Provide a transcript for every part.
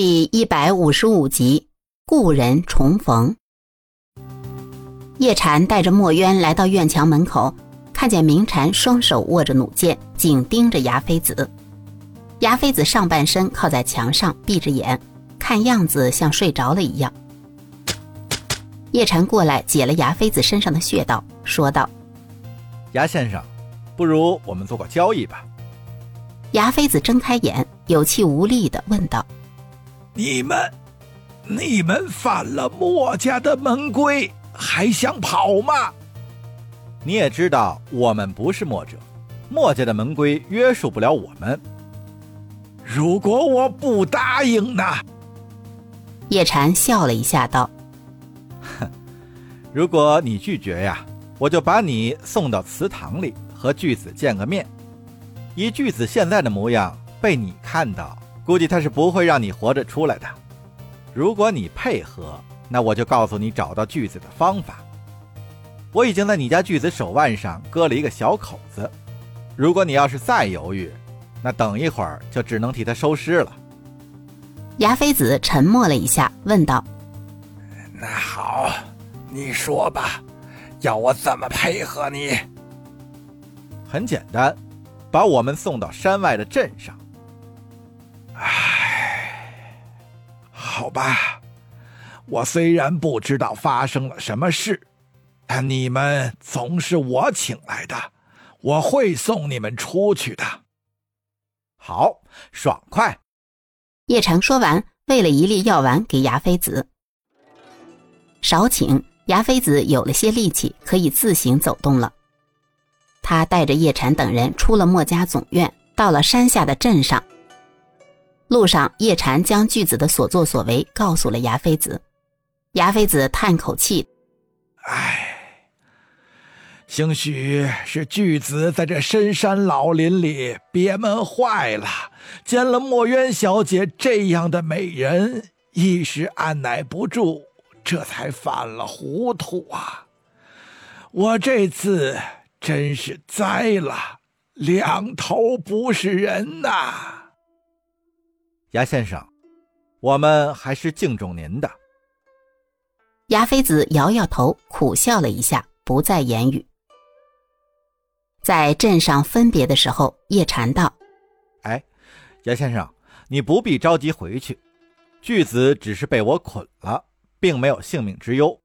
第一百五十五集，故人重逢。叶禅带着墨渊来到院墙门口，看见明禅双手握着弩箭，紧盯着牙妃子。牙妃子上半身靠在墙上，闭着眼，看样子像睡着了一样。叶禅过来解了牙妃子身上的穴道，说道：“牙先生，不如我们做个交易吧。”牙妃子睁开眼，有气无力的问道：“你们，你们反了墨家的门规，还想跑吗？你也知道，我们不是墨者，墨家的门规约束不了我们。如果我不答应呢？”叶禅笑了一下，道：“哼，如果你拒绝呀，我就把你送到祠堂里和巨子见个面。”以巨子现在的模样，被你看到，估计他是不会让你活着出来的。如果你配合，那我就告诉你找到锯子的方法。我已经在你家锯子手腕上割了一个小口子。如果你要是再犹豫，那等一会儿就只能替他收尸了。牙飞子沉默了一下，问道：“那好，你说吧，要我怎么配合你？”很简单。把我们送到山外的镇上。好吧，我虽然不知道发生了什么事，但你们总是我请来的，我会送你们出去的。好，爽快。叶禅说完，喂了一粒药丸给牙妃子。少顷，牙妃子有了些力气，可以自行走动了。他带着叶禅等人出了墨家总院，到了山下的镇上。路上，叶禅将巨子的所作所为告诉了牙妃子。牙妃子叹口气：“唉，兴许是巨子在这深山老林里憋闷坏了，见了墨渊小姐这样的美人，一时按耐不住，这才犯了糊涂啊！我这次……”真是栽了，两头不是人呐！牙先生，我们还是敬重您的。牙妃子摇摇头，苦笑了一下，不再言语。在镇上分别的时候，叶禅道：“哎，牙先生，你不必着急回去。巨子只是被我捆了，并没有性命之忧。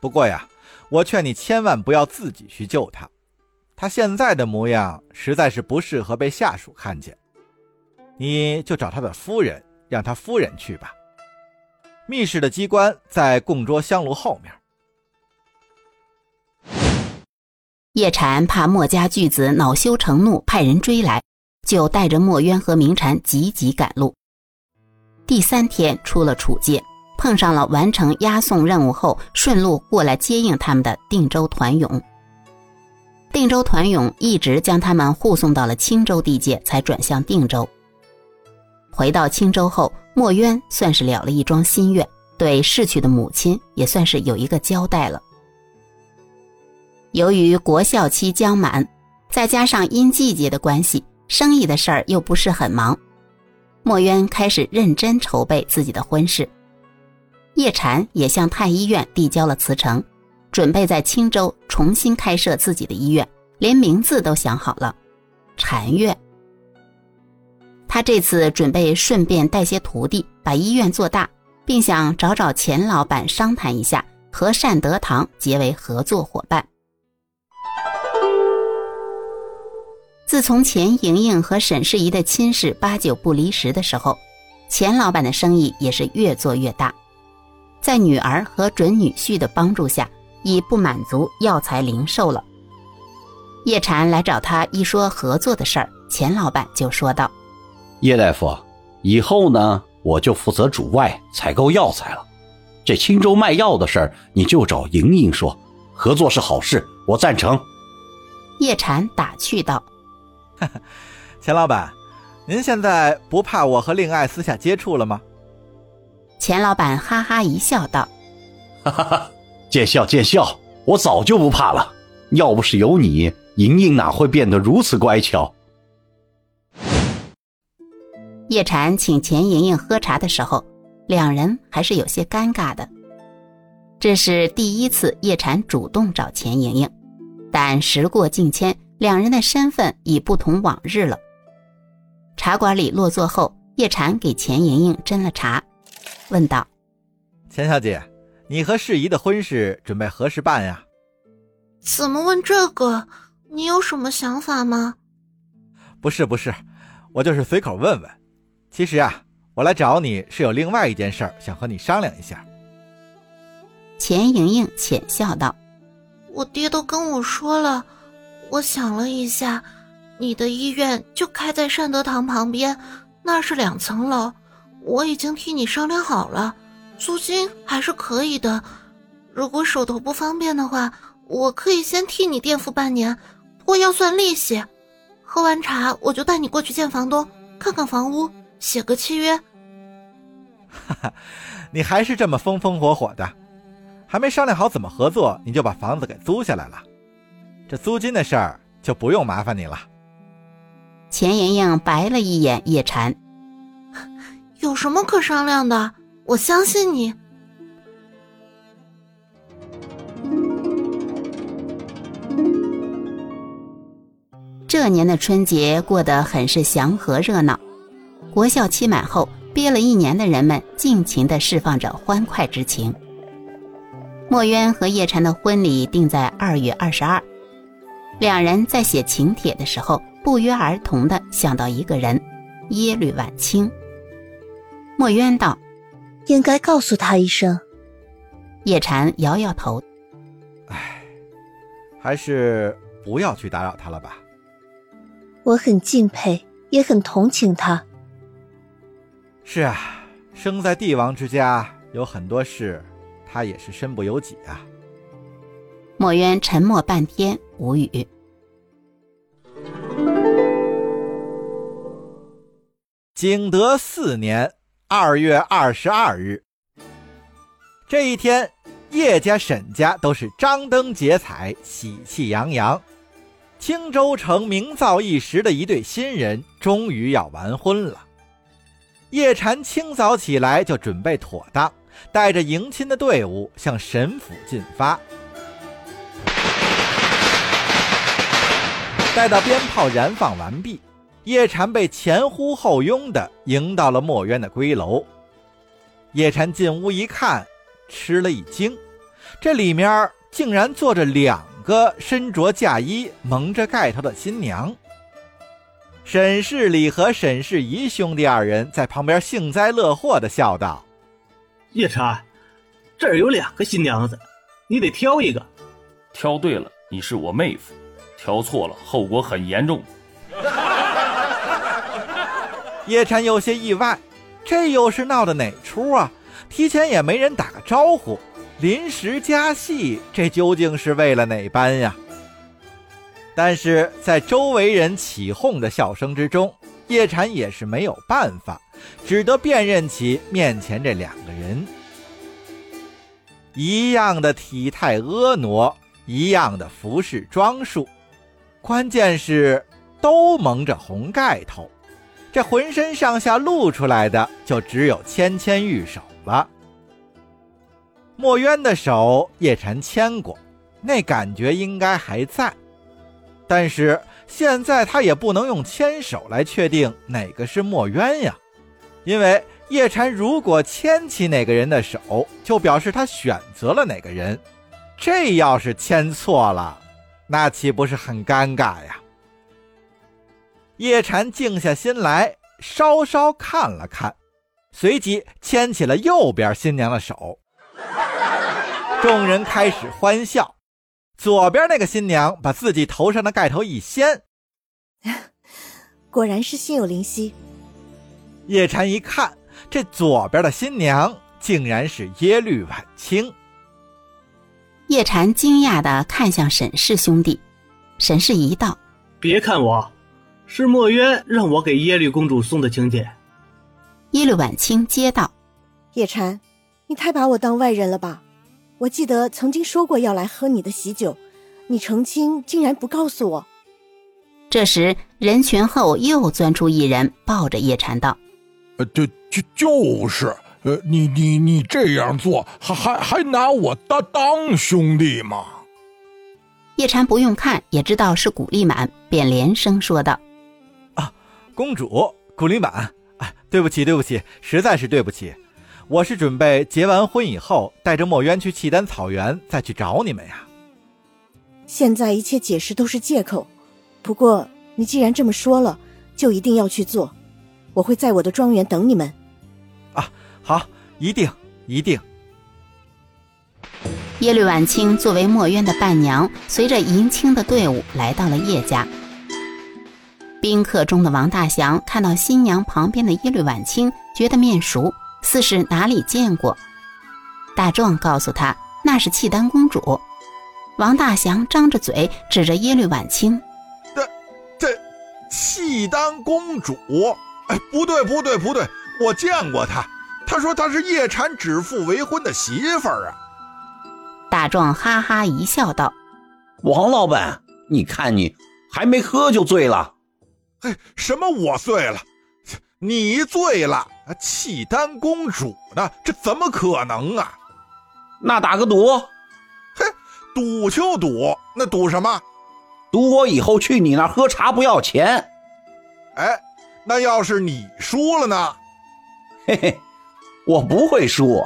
不过呀，我劝你千万不要自己去救他。”他现在的模样实在是不适合被下属看见，你就找他的夫人，让他夫人去吧。密室的机关在供桌香炉后面。叶禅怕墨家巨子恼羞成怒，派人追来，就带着墨渊和明禅急急赶路。第三天出了楚界，碰上了完成押送任务后顺路过来接应他们的定州团勇。定州团勇一直将他们护送到了青州地界，才转向定州。回到青州后，墨渊算是了了一桩心愿，对逝去的母亲也算是有一个交代了。由于国孝期将满，再加上因季节的关系，生意的事儿又不是很忙，墨渊开始认真筹备自己的婚事。叶禅也向太医院递交了辞呈。准备在青州重新开设自己的医院，连名字都想好了，禅院。他这次准备顺便带些徒弟，把医院做大，并想找找钱老板商谈一下，和善德堂结为合作伙伴。自从钱莹莹和沈世宜的亲事八九不离十的时候，钱老板的生意也是越做越大，在女儿和准女婿的帮助下。已不满足药材零售了。叶禅来找他一说合作的事儿，钱老板就说道：“叶大夫，以后呢，我就负责主外采购药材了。这青州卖药的事儿，你就找莹莹说。合作是好事，我赞成。”叶禅打趣道：“ 钱老板，您现在不怕我和令爱私下接触了吗？”钱老板哈哈一笑道：“哈哈哈。”见笑见笑，我早就不怕了。要不是有你，莹莹哪会变得如此乖巧？叶禅请钱莹莹喝茶的时候，两人还是有些尴尬的。这是第一次叶禅主动找钱莹莹，但时过境迁，两人的身份已不同往日了。茶馆里落座后，叶禅给钱莹莹斟了茶，问道：“钱小姐，你和世姨的婚事准备何时办呀？”“怎么问这个？你有什么想法吗？”“不是不是，我就是随口问问。其实啊，我来找你是有另外一件事儿想和你商量一下。”钱莹莹浅笑道：“我爹都跟我说了，我想了一下，你的医院就开在善德堂旁边，那是两层楼，我已经替你商量好了，租金还是可以的。如果手头不方便的话，我可以先替你垫付半年，不过要算利息。喝完茶，我就带你过去见房东，看看房屋，写个契约。”哈哈，你还是这么风风火火的。还没商量好怎么合作，你就把房子给租下来了，这租金的事儿就不用麻烦你了。钱莹莹白了一眼叶禅，有什么可商量的？我相信你。这年的春节过得很是祥和热闹，国校期满后，憋了一年的人们尽情的释放着欢快之情。墨渊和叶禅的婚礼定在二月二十二，两人在写请帖的时候，不约而同的想到一个人——耶律婉清。墨渊道：“应该告诉他一声。”叶禅摇摇头：“唉，还是不要去打扰他了吧。”我很敬佩，也很同情他。是啊，生在帝王之家，有很多事。他也是身不由己啊。墨渊沉默半天，无语。景德四年二月二十二日，这一天，叶家、沈家都是张灯结彩，喜气洋洋。青州城名噪一时的一对新人，终于要完婚了。叶禅清早起来就准备妥当。带着迎亲的队伍向沈府进发。待到鞭炮燃放完毕，叶禅被前呼后拥的迎到了墨渊的闺楼。叶禅进屋一看，吃了一惊，这里面竟然坐着两个身着嫁衣、蒙着盖头的新娘。沈世礼和沈世仪兄弟二人在旁边幸灾乐祸的笑道。叶禅，这儿有两个新娘子，你得挑一个。挑对了，你是我妹夫；挑错了，后果很严重。叶禅有些意外，这又是闹的哪出啊？提前也没人打个招呼，临时加戏，这究竟是为了哪般呀？但是在周围人起哄的笑声之中，叶禅也是没有办法。只得辨认起面前这两个人，一样的体态婀娜，一样的服饰装束，关键是都蒙着红盖头，这浑身上下露出来的就只有芊芊玉手了。墨渊的手叶禅牵过，那感觉应该还在，但是现在他也不能用牵手来确定哪个是墨渊呀。因为叶禅如果牵起哪个人的手，就表示他选择了哪个人。这要是牵错了，那岂不是很尴尬呀？叶禅静下心来，稍稍看了看，随即牵起了右边新娘的手。众人开始欢笑。左边那个新娘把自己头上的盖头一掀，果然是心有灵犀。叶禅一看，这左边的新娘竟然是耶律婉清。叶禅惊讶的看向沈氏兄弟，沈氏一道：“别看我，是墨渊让我给耶律公主送的请柬。”耶律婉清接道：“叶禅，你太把我当外人了吧？我记得曾经说过要来喝你的喜酒，你成亲竟然不告诉我。”这时人群后又钻出一人，抱着叶禅道。呃，就就就是，呃，你你你这样做，还还还拿我当当兄弟吗？叶禅不用看也知道是古丽满，便连声说道：“啊，公主，古丽满，哎，对不起，对不起，实在是对不起，我是准备结完婚以后，带着墨渊去契丹草原再去找你们呀。现在一切解释都是借口，不过你既然这么说了，就一定要去做，我会在我的庄园等你们。啊，好，一定，一定。”耶律婉清作为墨渊的伴娘，随着迎亲的队伍来到了叶家。宾客中的王大祥看到新娘旁边的耶律婉清，觉得面熟，似是哪里见过。大壮告诉他那是契丹公主。王大祥张着嘴指着耶律婉清：“这，这，契丹公主？哎，不对，不对，不对，我见过她。她说她是叶禅指腹为婚的媳妇儿啊。”大壮哈哈一笑，道：“王老板，你看你还没喝就醉了。哎，什么我醉了？你醉了？契丹公主呢？这怎么可能啊？那打个赌？嘿，赌就赌，那赌什么？赌我以后去你那喝茶不要钱。哎，那要是你输了呢？嘿嘿，我不会输。”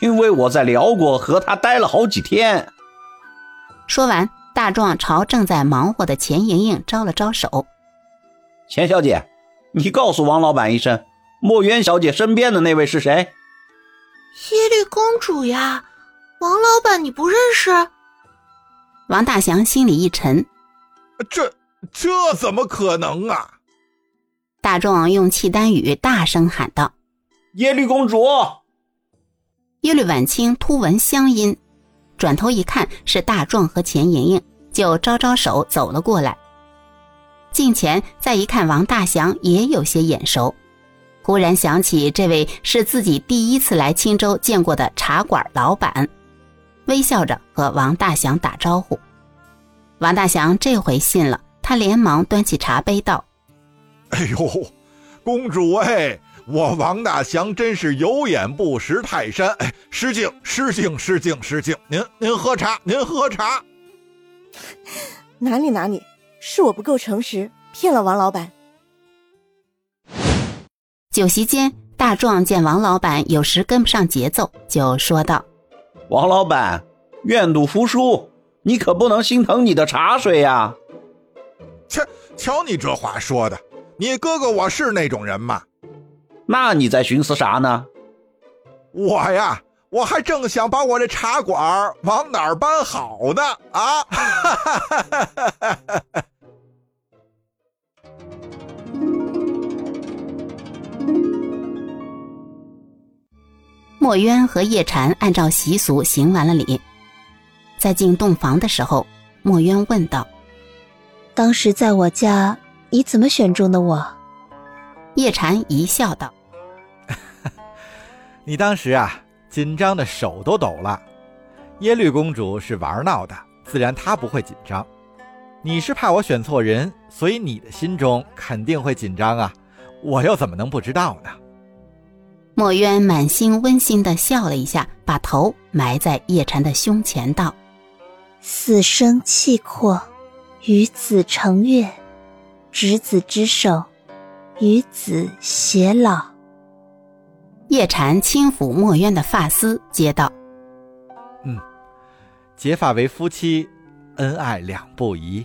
因为我在辽国和他待了好几天。说完，大壮朝正在忙活的钱莹莹招了招手：“钱小姐，你告诉王老板一声，墨渊小姐身边的那位是谁？”“耶律公主呀，王老板你不认识？”王大祥心里一沉：“这这怎么可能啊？”大壮用契丹语大声喊道：“耶律公主！”耶律婉清突闻乡音，转头一看是大壮和钱莹莹，就招招手走了过来。近前再一看，王大祥也有些眼熟，忽然想起这位是自己第一次来青州见过的茶馆老板，微笑着和王大祥打招呼。王大祥这回信了，他连忙端起茶杯道：“哎呦，公主哎！”我王大祥真是有眼不识泰山，哎，失敬失敬失敬失敬！您您喝茶，您喝茶。哪里哪里，是我不够诚实，骗了王老板。酒席间，大壮见王老板有时跟不上节奏，就说道：“王老板，愿赌服输，你可不能心疼你的茶水呀。”切，瞧你这话说的，你哥哥我是那种人吗？那你在寻思啥呢？我呀，我还正想把我这茶馆往哪儿搬好呢啊！墨渊和叶禅按照习俗行完了礼，在进洞房的时候，墨渊问道：“当时在我家，你怎么选中的我？”叶禅一笑道：“ 你当时啊，紧张的手都抖了。耶律公主是玩闹的，自然她不会紧张。你是怕我选错人，所以你的心中肯定会紧张啊！我又怎么能不知道呢？”墨渊满心温馨的笑了一下，把头埋在叶禅的胸前道：“死生契阔，与子成悦，执子之手。”与子偕老。叶禅轻抚墨渊的发丝，接道：“嗯，结发为夫妻，恩爱两不疑。”